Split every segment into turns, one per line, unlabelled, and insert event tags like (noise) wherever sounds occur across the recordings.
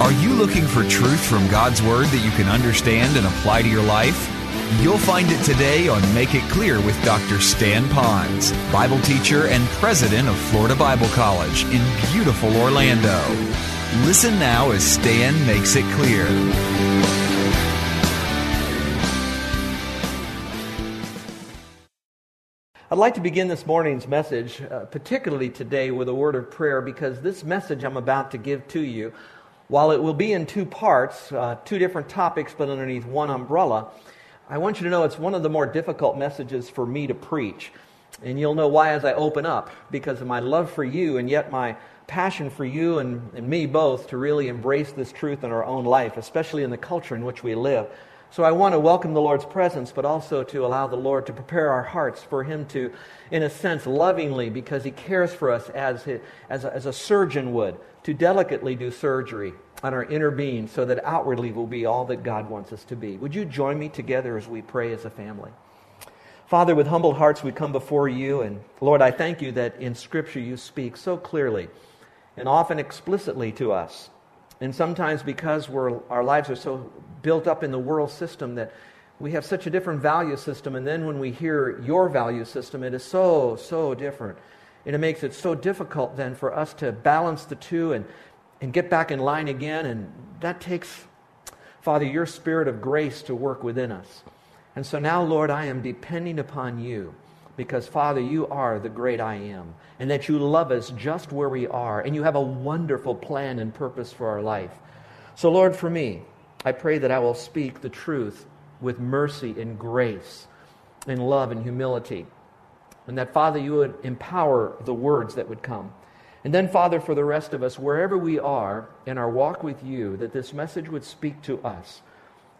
Are you looking for truth from God's Word that you can understand and apply to your life? You'll find it today on Make It Clear with Dr. Stan Ponz, Bible teacher and president of Florida Bible College in beautiful Orlando. Listen now as Stan makes it clear.
I'd like to begin this morning's message, uh, particularly today, with a word of prayer because this message I'm about to give to you, while it will be in two parts, uh, two different topics, but underneath one umbrella, I want you to know it's one of the more difficult messages for me to preach. And you'll know why as I open up, because of my love for you and yet my passion for you and, and me both to really embrace this truth in our own life, especially in the culture in which we live. So I want to welcome the Lord's presence, but also to allow the Lord to prepare our hearts for Him to, in a sense, lovingly, because He cares for us as, as, a, as a surgeon would, to delicately do surgery on our inner being so that outwardly we'll be all that God wants us to be. Would you join me together as we pray as a family? Father, with humbled hearts we come before you, and Lord, I thank you that in Scripture you speak so clearly and often explicitly to us. And sometimes because our lives are so built up in the world system that we have such a different value system. And then when we hear your value system, it is so, so different. And it makes it so difficult then for us to balance the two and, and get back in line again. And that takes, Father, your spirit of grace to work within us. And so now, Lord, I am depending upon you because, Father, you are the great I am, and that you love us just where we are, and you have a wonderful plan and purpose for our life. So, Lord, for me, I pray that I will speak the truth with mercy and grace, and love and humility. And that, Father, you would empower the words that would come. And then, Father, for the rest of us, wherever we are in our walk with you, that this message would speak to us.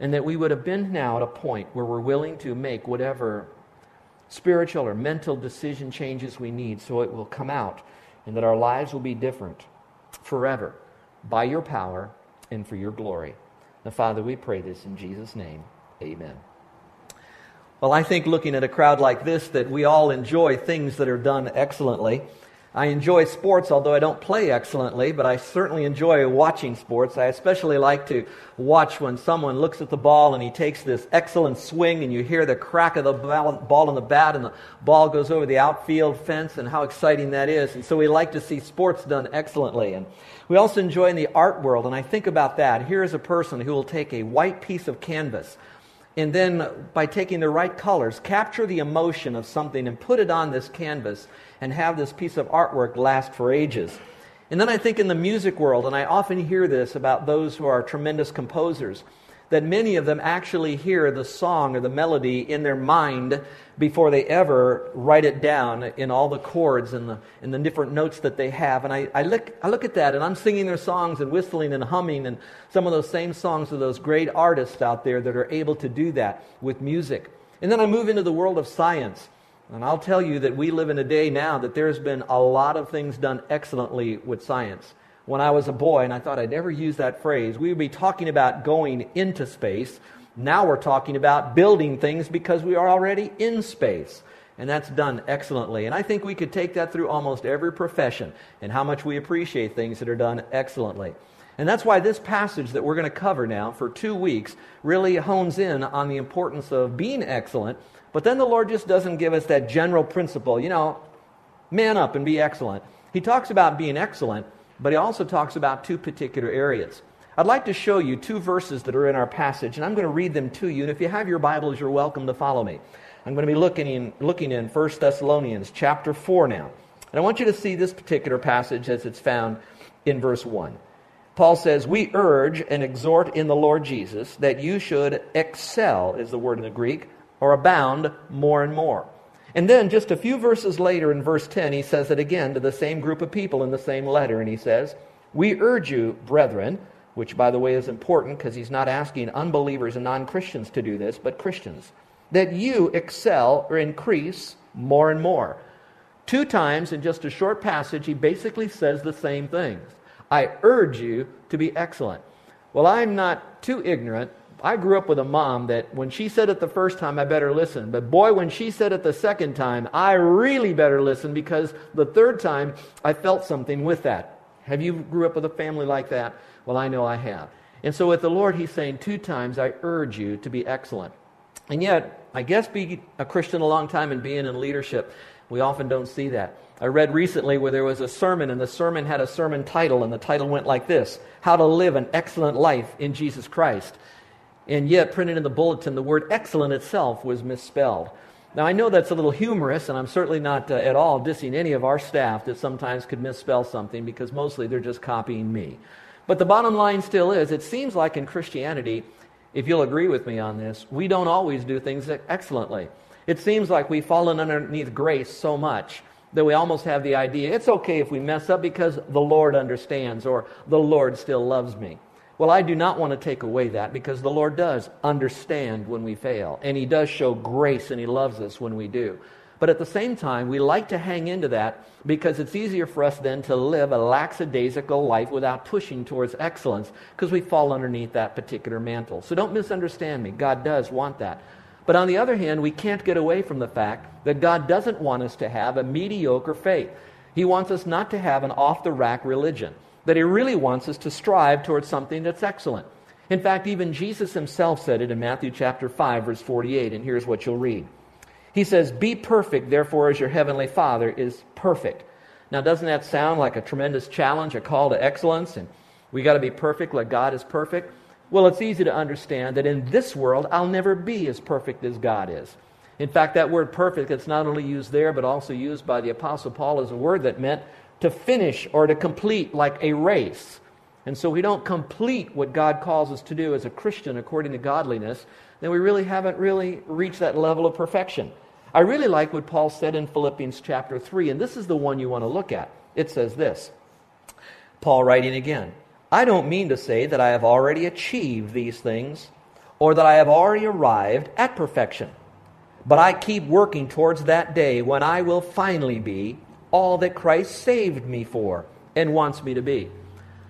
And that we would have been now at a point where we're willing to make whatever spiritual or mental decision changes we need so it will come out and that our lives will be different forever by your power and for your glory. Now, Father, we pray this in Jesus' name. Amen. Well, I think looking at a crowd like this that we all enjoy things that are done excellently. I enjoy sports, although I don't play excellently, but I certainly enjoy watching sports. I especially like to watch when someone looks at the ball and he takes this excellent swing and you hear the crack of the ball in the bat and the ball goes over the outfield fence and how exciting that is. And so we like to see sports done excellently. And we also enjoy in the art world, and I think about that. Here is a person who will take a white piece of canvas and then by taking the right colors, capture the emotion of something and put it on this canvas and have this piece of artwork last for ages. And then I think in the music world, and I often hear this about those who are tremendous composers, that many of them actually hear the song or the melody in their mind before they ever write it down in all the chords and the, and the different notes that they have. And I, I, look, I look at that and I'm singing their songs and whistling and humming and some of those same songs of those great artists out there that are able to do that with music. And then I move into the world of science. And I'll tell you that we live in a day now that there's been a lot of things done excellently with science when I was a boy, and I thought I'd never use that phrase, we would be talking about going into space. Now we're talking about building things because we are already in space. And that's done excellently. And I think we could take that through almost every profession and how much we appreciate things that are done excellently. And that's why this passage that we're going to cover now for two weeks really hones in on the importance of being excellent. But then the Lord just doesn't give us that general principle, you know, man up and be excellent. He talks about being excellent, but he also talks about two particular areas. I'd like to show you two verses that are in our passage, and I'm going to read them to you. And if you have your Bibles, you're welcome to follow me. I'm going to be looking in, looking in 1 Thessalonians chapter 4 now. And I want you to see this particular passage as it's found in verse 1. Paul says, We urge and exhort in the Lord Jesus that you should excel, is the word in the Greek, or abound more and more. And then just a few verses later in verse 10, he says it again to the same group of people in the same letter. And he says, We urge you, brethren, which by the way is important because he's not asking unbelievers and non Christians to do this, but Christians, that you excel or increase more and more. Two times in just a short passage, he basically says the same things. I urge you to be excellent. Well, I'm not too ignorant I grew up with a mom that when she said it the first time, I better listen. But boy, when she said it the second time, I really better listen because the third time I felt something with that. Have you grew up with a family like that? Well, I know I have. And so with the Lord, He's saying two times, I urge you to be excellent. And yet, I guess being a Christian a long time and being in leadership, we often don't see that. I read recently where there was a sermon, and the sermon had a sermon title, and the title went like this How to Live an Excellent Life in Jesus Christ. And yet, printed in the bulletin, the word excellent itself was misspelled. Now, I know that's a little humorous, and I'm certainly not uh, at all dissing any of our staff that sometimes could misspell something because mostly they're just copying me. But the bottom line still is it seems like in Christianity, if you'll agree with me on this, we don't always do things excellently. It seems like we've fallen underneath grace so much that we almost have the idea it's okay if we mess up because the Lord understands or the Lord still loves me. Well, I do not want to take away that because the Lord does understand when we fail, and He does show grace and He loves us when we do. But at the same time, we like to hang into that because it's easier for us then to live a lackadaisical life without pushing towards excellence because we fall underneath that particular mantle. So don't misunderstand me. God does want that. But on the other hand, we can't get away from the fact that God doesn't want us to have a mediocre faith. He wants us not to have an off the rack religion that he really wants us to strive towards something that's excellent. In fact, even Jesus himself said it in Matthew chapter 5 verse 48 and here's what you'll read. He says, "Be perfect therefore as your heavenly Father is perfect." Now, doesn't that sound like a tremendous challenge, a call to excellence and we got to be perfect like God is perfect? Well, it's easy to understand that in this world I'll never be as perfect as God is. In fact, that word perfect, it's not only used there, but also used by the Apostle Paul as a word that meant to finish or to complete like a race. And so we don't complete what God calls us to do as a Christian according to godliness, then we really haven't really reached that level of perfection. I really like what Paul said in Philippians chapter 3, and this is the one you want to look at. It says this Paul writing again I don't mean to say that I have already achieved these things or that I have already arrived at perfection, but I keep working towards that day when I will finally be all that Christ saved me for and wants me to be.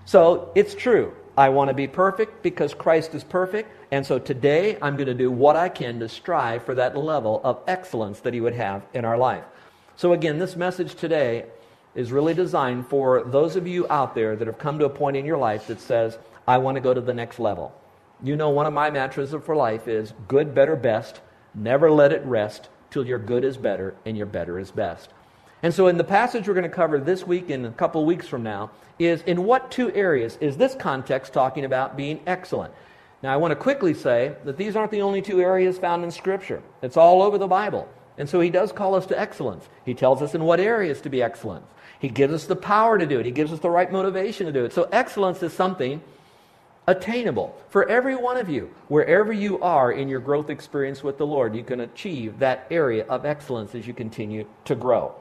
So it's true. I want to be perfect because Christ is perfect. And so today I'm going to do what I can to strive for that level of excellence that He would have in our life. So, again, this message today is really designed for those of you out there that have come to a point in your life that says, I want to go to the next level. You know, one of my mantras for life is good, better, best. Never let it rest till your good is better and your better is best. And so, in the passage we're going to cover this week and a couple weeks from now, is in what two areas is this context talking about being excellent? Now, I want to quickly say that these aren't the only two areas found in Scripture, it's all over the Bible. And so, he does call us to excellence. He tells us in what areas to be excellent. He gives us the power to do it, He gives us the right motivation to do it. So, excellence is something attainable for every one of you. Wherever you are in your growth experience with the Lord, you can achieve that area of excellence as you continue to grow.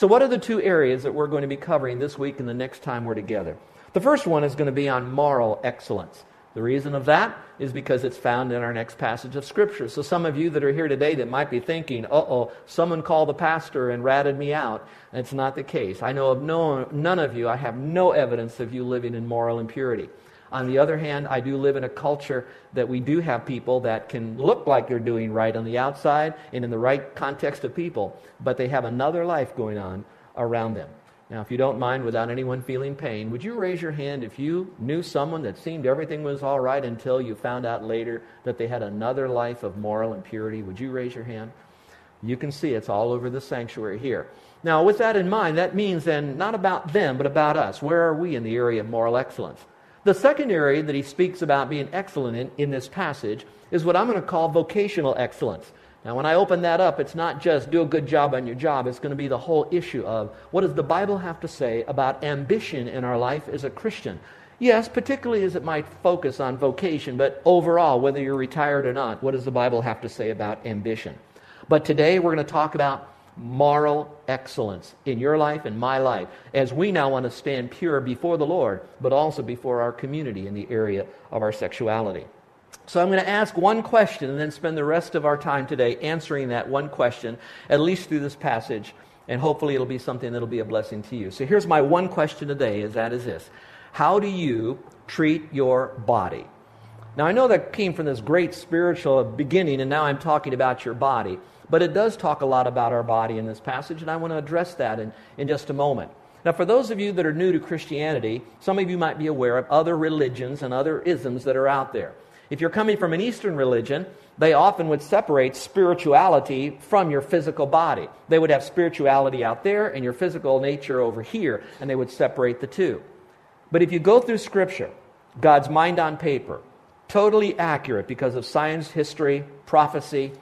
So, what are the two areas that we're going to be covering this week and the next time we're together? The first one is going to be on moral excellence. The reason of that is because it's found in our next passage of Scripture. So, some of you that are here today that might be thinking, uh oh, someone called the pastor and ratted me out. It's not the case. I know of no, none of you, I have no evidence of you living in moral impurity. On the other hand, I do live in a culture that we do have people that can look like they're doing right on the outside and in the right context of people, but they have another life going on around them. Now, if you don't mind, without anyone feeling pain, would you raise your hand if you knew someone that seemed everything was all right until you found out later that they had another life of moral impurity? Would you raise your hand? You can see it's all over the sanctuary here. Now, with that in mind, that means then not about them, but about us. Where are we in the area of moral excellence? The second area that he speaks about being excellent in, in this passage is what I'm going to call vocational excellence. Now, when I open that up, it's not just do a good job on your job. It's going to be the whole issue of what does the Bible have to say about ambition in our life as a Christian? Yes, particularly as it might focus on vocation, but overall, whether you're retired or not, what does the Bible have to say about ambition? But today we're going to talk about moral excellence in your life and my life as we now want to stand pure before the Lord, but also before our community in the area of our sexuality. So I'm going to ask one question and then spend the rest of our time today answering that one question, at least through this passage, and hopefully it'll be something that'll be a blessing to you. So here's my one question today, is that is this. How do you treat your body? Now I know that came from this great spiritual beginning, and now I'm talking about your body. But it does talk a lot about our body in this passage, and I want to address that in, in just a moment. Now, for those of you that are new to Christianity, some of you might be aware of other religions and other isms that are out there. If you're coming from an Eastern religion, they often would separate spirituality from your physical body. They would have spirituality out there and your physical nature over here, and they would separate the two. But if you go through Scripture, God's mind on paper, totally accurate because of science, history, prophecy,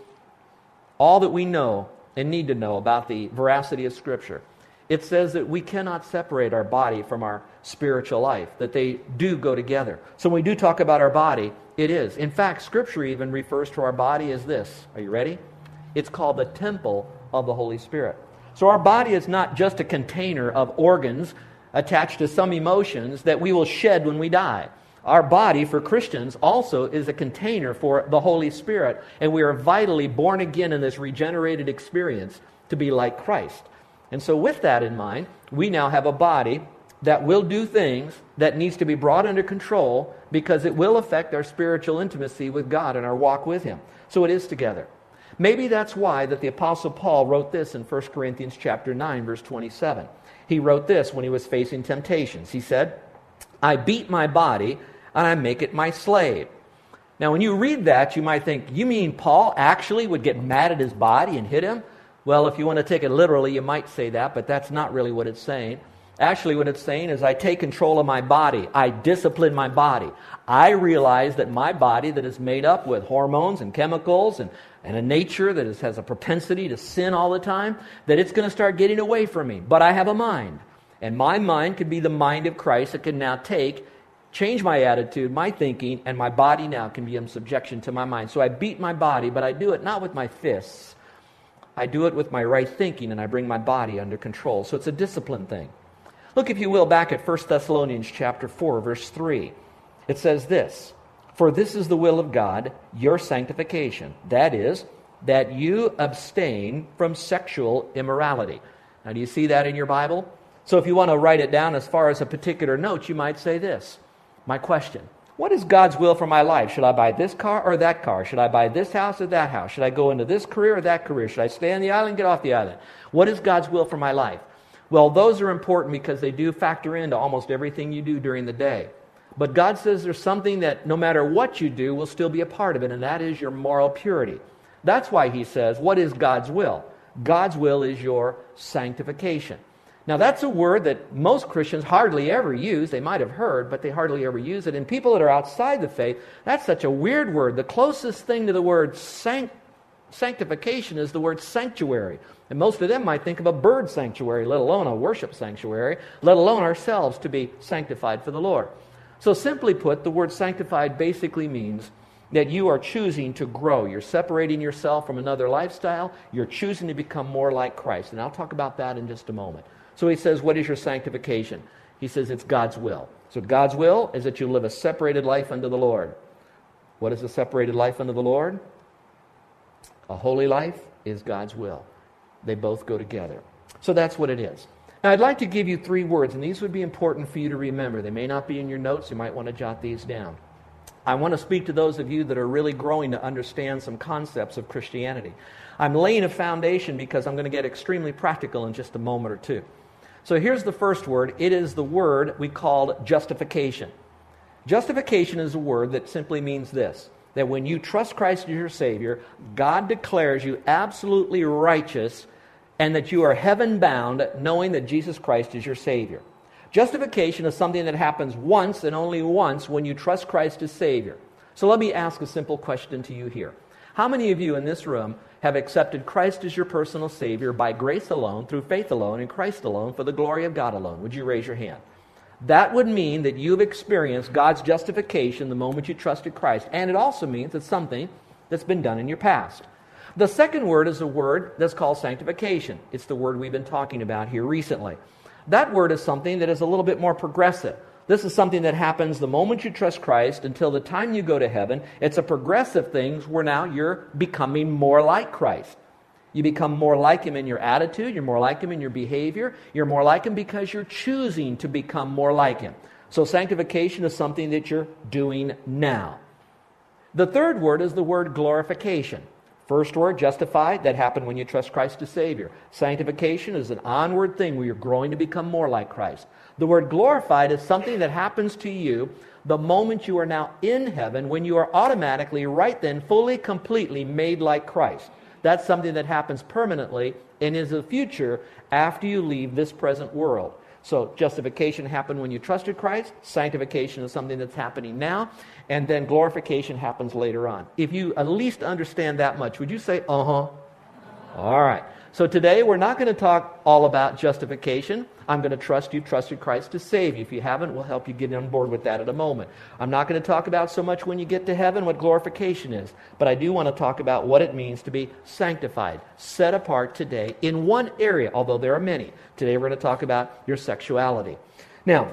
all that we know and need to know about the veracity of Scripture, it says that we cannot separate our body from our spiritual life, that they do go together. So when we do talk about our body, it is. In fact, Scripture even refers to our body as this. Are you ready? It's called the temple of the Holy Spirit. So our body is not just a container of organs attached to some emotions that we will shed when we die. Our body, for Christians, also is a container for the Holy Spirit, and we are vitally born again in this regenerated experience to be like Christ. And so, with that in mind, we now have a body that will do things that needs to be brought under control because it will affect our spiritual intimacy with God and our walk with Him. So it is together. Maybe that's why that the apostle Paul wrote this in 1 Corinthians chapter 9 verse 27. He wrote this when he was facing temptations. He said, "I beat my body and I make it my slave. Now, when you read that, you might think, you mean Paul actually would get mad at his body and hit him? Well, if you want to take it literally, you might say that, but that's not really what it's saying. Actually, what it's saying is, I take control of my body. I discipline my body. I realize that my body, that is made up with hormones and chemicals and, and a nature that is, has a propensity to sin all the time, that it's going to start getting away from me. But I have a mind. And my mind could be the mind of Christ that can now take change my attitude, my thinking, and my body now can be in subjection to my mind. So I beat my body, but I do it not with my fists. I do it with my right thinking, and I bring my body under control. So it's a discipline thing. Look, if you will, back at 1 Thessalonians chapter 4, verse 3. It says this For this is the will of God, your sanctification. That is, that you abstain from sexual immorality. Now, do you see that in your Bible? So if you want to write it down as far as a particular note, you might say this my question. What is God's will for my life? Should I buy this car or that car? Should I buy this house or that house? Should I go into this career or that career? Should I stay on the island, get off the island? What is God's will for my life? Well, those are important because they do factor into almost everything you do during the day. But God says there's something that no matter what you do will still be a part of it, and that is your moral purity. That's why He says, What is God's will? God's will is your sanctification. Now, that's a word that most Christians hardly ever use. They might have heard, but they hardly ever use it. And people that are outside the faith, that's such a weird word. The closest thing to the word sanct- sanctification is the word sanctuary. And most of them might think of a bird sanctuary, let alone a worship sanctuary, let alone ourselves to be sanctified for the Lord. So, simply put, the word sanctified basically means that you are choosing to grow. You're separating yourself from another lifestyle. You're choosing to become more like Christ. And I'll talk about that in just a moment. So he says, What is your sanctification? He says, It's God's will. So God's will is that you live a separated life unto the Lord. What is a separated life unto the Lord? A holy life is God's will. They both go together. So that's what it is. Now, I'd like to give you three words, and these would be important for you to remember. They may not be in your notes. You might want to jot these down. I want to speak to those of you that are really growing to understand some concepts of Christianity. I'm laying a foundation because I'm going to get extremely practical in just a moment or two. So here's the first word it is the word we called justification. Justification is a word that simply means this that when you trust Christ as your Savior, God declares you absolutely righteous and that you are heaven bound knowing that Jesus Christ is your Savior. Justification is something that happens once and only once when you trust Christ as Savior. So let me ask a simple question to you here. How many of you in this room have accepted Christ as your personal Savior by grace alone, through faith alone, in Christ alone, for the glory of God alone? Would you raise your hand? That would mean that you've experienced God's justification the moment you trusted Christ. And it also means it's something that's been done in your past. The second word is a word that's called sanctification. It's the word we've been talking about here recently. That word is something that is a little bit more progressive. This is something that happens the moment you trust Christ until the time you go to heaven. It's a progressive thing where now you're becoming more like Christ. You become more like Him in your attitude, you're more like Him in your behavior, you're more like Him because you're choosing to become more like Him. So, sanctification is something that you're doing now. The third word is the word glorification. First word, justified, that happened when you trust Christ as Savior. Sanctification is an onward thing where you're growing to become more like Christ. The word glorified is something that happens to you the moment you are now in heaven when you are automatically, right then, fully, completely made like Christ. That's something that happens permanently and is the future after you leave this present world. So, justification happened when you trusted Christ. Sanctification is something that's happening now. And then glorification happens later on. If you at least understand that much, would you say, uh huh? All right. So today we're not going to talk all about justification. I'm going to trust you, trusted Christ to save you. If you haven't, we'll help you get on board with that at a moment. I'm not going to talk about so much when you get to heaven what glorification is, but I do want to talk about what it means to be sanctified, set apart today in one area, although there are many. Today we're going to talk about your sexuality. Now,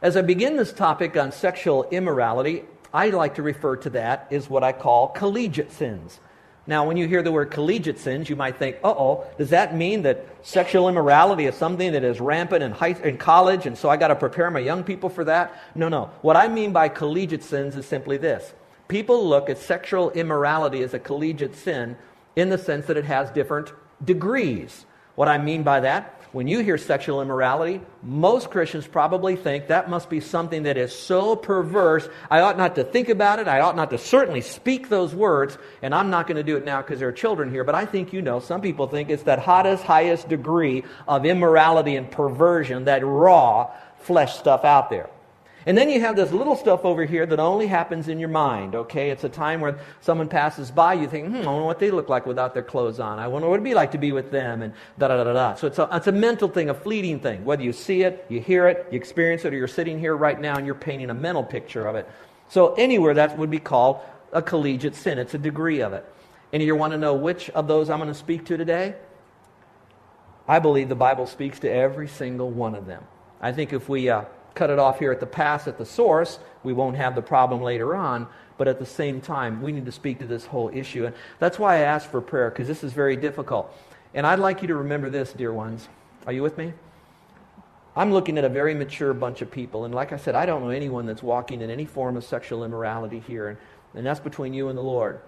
as I begin this topic on sexual immorality, I like to refer to that as what I call collegiate sins. Now, when you hear the word collegiate sins, you might think, uh oh, does that mean that sexual immorality is something that is rampant in, high, in college, and so I got to prepare my young people for that? No, no. What I mean by collegiate sins is simply this people look at sexual immorality as a collegiate sin in the sense that it has different degrees. What I mean by that, when you hear sexual immorality, most Christians probably think that must be something that is so perverse, I ought not to think about it, I ought not to certainly speak those words, and I'm not going to do it now because there are children here, but I think you know, some people think it's that hottest, highest degree of immorality and perversion, that raw flesh stuff out there. And then you have this little stuff over here that only happens in your mind, okay? It's a time where someone passes by, you think, hmm, I wonder what they look like without their clothes on. I wonder what it'd be like to be with them, and da da da da. So it's a, it's a mental thing, a fleeting thing. Whether you see it, you hear it, you experience it, or you're sitting here right now and you're painting a mental picture of it. So anywhere that would be called a collegiate sin. It's a degree of it. And you want to know which of those I'm going to speak to today? I believe the Bible speaks to every single one of them. I think if we uh, cut it off here at the pass at the source, we won't have the problem later on. But at the same time, we need to speak to this whole issue. And that's why I asked for prayer, because this is very difficult. And I'd like you to remember this, dear ones. Are you with me? I'm looking at a very mature bunch of people. And like I said, I don't know anyone that's walking in any form of sexual immorality here. And, and that's between you and the Lord.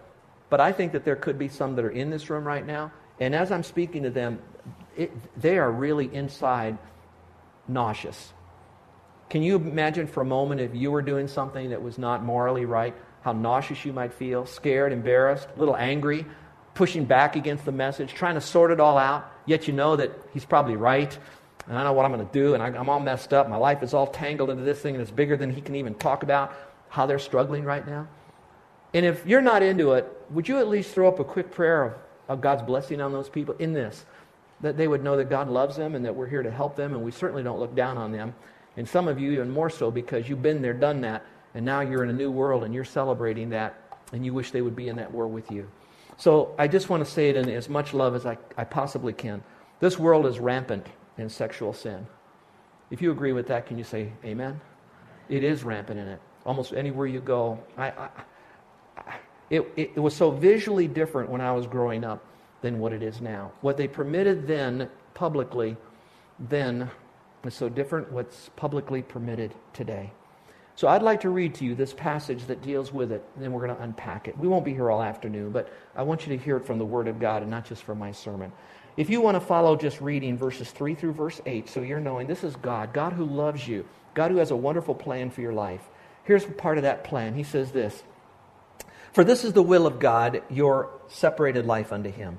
But I think that there could be some that are in this room right now. And as I'm speaking to them, it, they are really inside nauseous. Can you imagine for a moment if you were doing something that was not morally right, how nauseous you might feel, scared, embarrassed, a little angry, pushing back against the message, trying to sort it all out, yet you know that he's probably right, and I know what I'm going to do, and I'm all messed up. My life is all tangled into this thing, and it's bigger than he can even talk about how they're struggling right now. And if you're not into it, would you at least throw up a quick prayer of, of God's blessing on those people in this? That they would know that God loves them and that we're here to help them, and we certainly don't look down on them. And some of you even more so because you've been there, done that, and now you're in a new world and you're celebrating that, and you wish they would be in that world with you. So I just want to say it in as much love as I, I possibly can. This world is rampant in sexual sin. If you agree with that, can you say amen? It is rampant in it. Almost anywhere you go. I, I, it, it, it was so visually different when I was growing up than what it is now. What they permitted then publicly, then is so different what's publicly permitted today. So I'd like to read to you this passage that deals with it, and then we're going to unpack it. We won't be here all afternoon, but I want you to hear it from the Word of God and not just from my sermon. If you want to follow just reading verses 3 through verse 8, so you're knowing this is God, God who loves you, God who has a wonderful plan for your life. Here's part of that plan. He says this For this is the will of God, your separated life unto Him,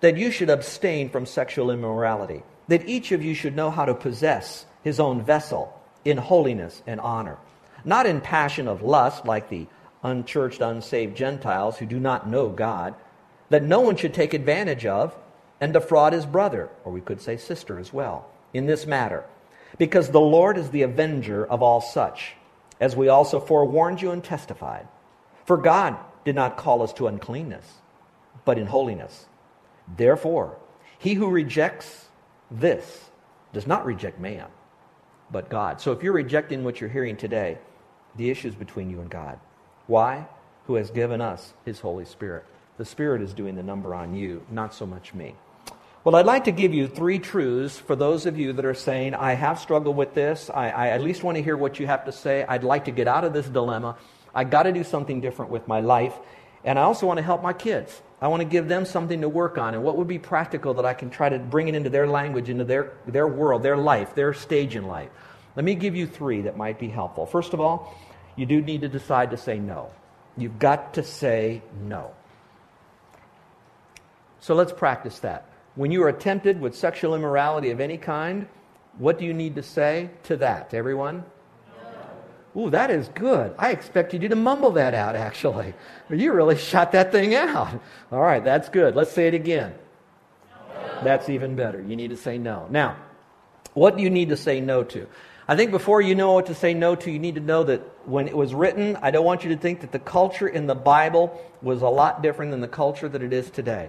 that you should abstain from sexual immorality that each of you should know how to possess his own vessel in holiness and honor, not in passion of lust like the unchurched, unsaved Gentiles who do not know God, that no one should take advantage of and defraud his brother, or we could say sister as well, in this matter, because the Lord is the avenger of all such, as we also forewarned you and testified. For God did not call us to uncleanness but in holiness. Therefore, he who rejects this does not reject man, but God. So if you're rejecting what you're hearing today, the issue is between you and God. Why? Who has given us his Holy Spirit. The Spirit is doing the number on you, not so much me. Well, I'd like to give you three truths for those of you that are saying, I have struggled with this. I, I at least want to hear what you have to say. I'd like to get out of this dilemma. I got to do something different with my life. And I also want to help my kids. I want to give them something to work on. And what would be practical that I can try to bring it into their language, into their, their world, their life, their stage in life? Let me give you three that might be helpful. First of all, you do need to decide to say no. You've got to say no. So let's practice that. When you are tempted with sexual immorality of any kind, what do you need to say to that, everyone? Ooh, that is good. I expected you to mumble that out, actually. But (laughs) you really shot that thing out. All right, that's good. Let's say it again. No. That's even better. You need to say no. Now, what do you need to say no to? I think before you know what to say no to, you need to know that when it was written, I don't want you to think that the culture in the Bible was a lot different than the culture that it is today.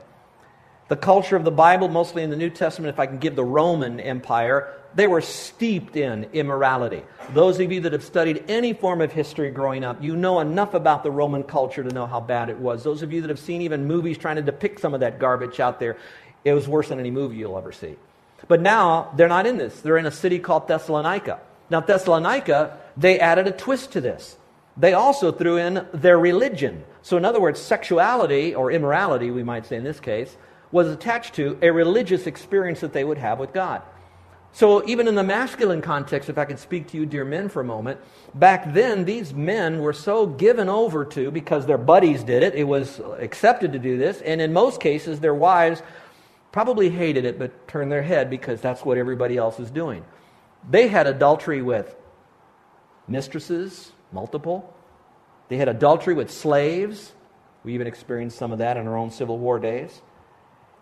The culture of the Bible, mostly in the New Testament, if I can give the Roman Empire, they were steeped in immorality. Those of you that have studied any form of history growing up, you know enough about the Roman culture to know how bad it was. Those of you that have seen even movies trying to depict some of that garbage out there, it was worse than any movie you'll ever see. But now they're not in this. They're in a city called Thessalonica. Now, Thessalonica, they added a twist to this. They also threw in their religion. So, in other words, sexuality, or immorality, we might say in this case, was attached to a religious experience that they would have with God. So, even in the masculine context, if I could speak to you, dear men, for a moment, back then these men were so given over to because their buddies did it, it was accepted to do this, and in most cases, their wives probably hated it but turned their head because that's what everybody else is doing. They had adultery with mistresses, multiple. They had adultery with slaves. We even experienced some of that in our own Civil War days.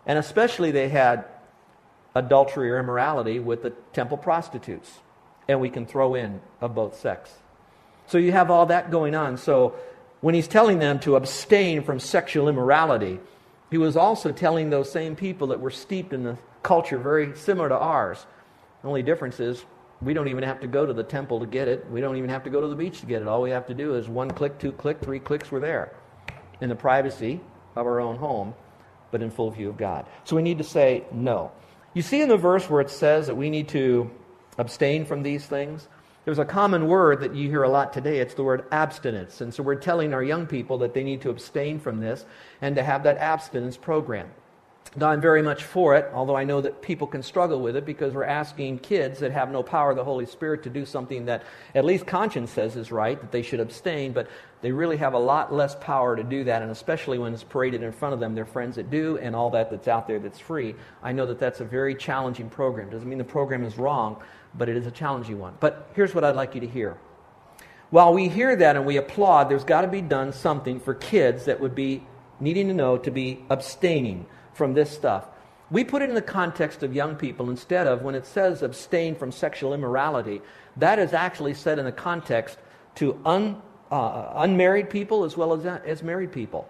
And especially they had adultery or immorality with the temple prostitutes. And we can throw in of both sex. So you have all that going on. So when he's telling them to abstain from sexual immorality, he was also telling those same people that were steeped in the culture very similar to ours. The only difference is we don't even have to go to the temple to get it. We don't even have to go to the beach to get it. All we have to do is one click, two click, three clicks, we're there in the privacy of our own home but in full view of God. So we need to say no. You see in the verse where it says that we need to abstain from these things? There's a common word that you hear a lot today. It's the word abstinence. And so we're telling our young people that they need to abstain from this and to have that abstinence program. I'm very much for it, although I know that people can struggle with it because we're asking kids that have no power of the Holy Spirit to do something that at least conscience says is right, that they should abstain, but they really have a lot less power to do that, and especially when it's paraded in front of them, their friends that do, and all that that's out there that's free. I know that that's a very challenging program. Doesn't mean the program is wrong, but it is a challenging one. But here's what I'd like you to hear. While we hear that and we applaud, there's got to be done something for kids that would be needing to know to be abstaining from this stuff. We put it in the context of young people instead of when it says abstain from sexual immorality, that is actually said in the context to un, uh, unmarried people as well as, as married people.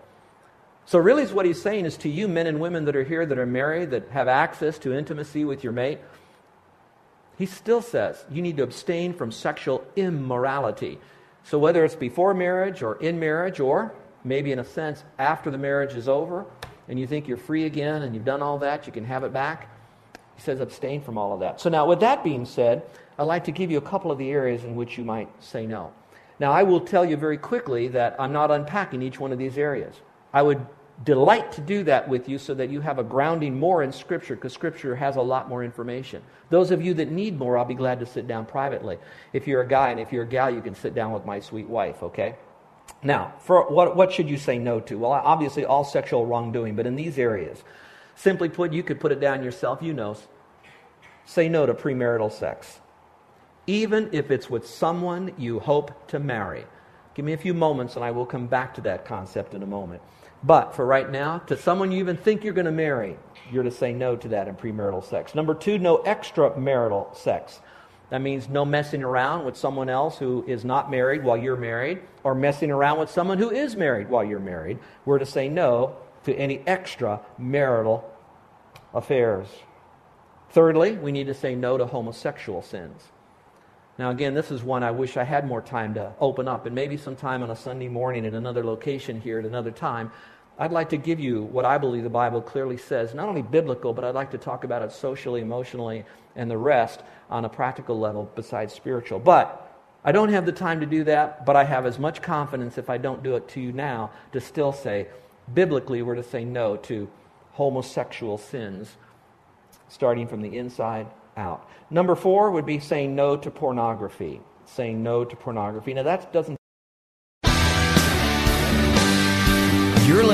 So, really, what he's saying is to you, men and women that are here that are married, that have access to intimacy with your mate, he still says you need to abstain from sexual immorality. So, whether it's before marriage or in marriage, or maybe in a sense after the marriage is over, and you think you're free again and you've done all that, you can have it back. He says abstain from all of that. So now, with that being said, I'd like to give you a couple of the areas in which you might say no. Now, I will tell you very quickly that I'm not unpacking each one of these areas. I would delight to do that with you so that you have a grounding more in Scripture, because Scripture has a lot more information. Those of you that need more, I'll be glad to sit down privately. If you're a guy and if you're a gal, you can sit down with my sweet wife, okay? Now, for what, what should you say no to? Well, obviously, all sexual wrongdoing, but in these areas, simply put, you could put it down yourself, you know. Say no to premarital sex, even if it's with someone you hope to marry. Give me a few moments and I will come back to that concept in a moment. But for right now, to someone you even think you're going to marry, you're to say no to that in premarital sex. Number two, no extramarital sex. That means no messing around with someone else who is not married while you're married, or messing around with someone who is married while you're married. We're to say no to any extra marital affairs. Thirdly, we need to say no to homosexual sins. Now, again, this is one I wish I had more time to open up, and maybe sometime on a Sunday morning in another location here at another time, I'd like to give you what I believe the Bible clearly says, not only biblical, but I'd like to talk about it socially, emotionally, and the rest on a practical level besides spiritual. But I don't have the time to do that, but I have as much confidence if I don't do it to you now to still say, biblically, we're to say no to homosexual sins, starting from the inside out. Number four would be saying no to pornography. Saying no to pornography. Now, that doesn't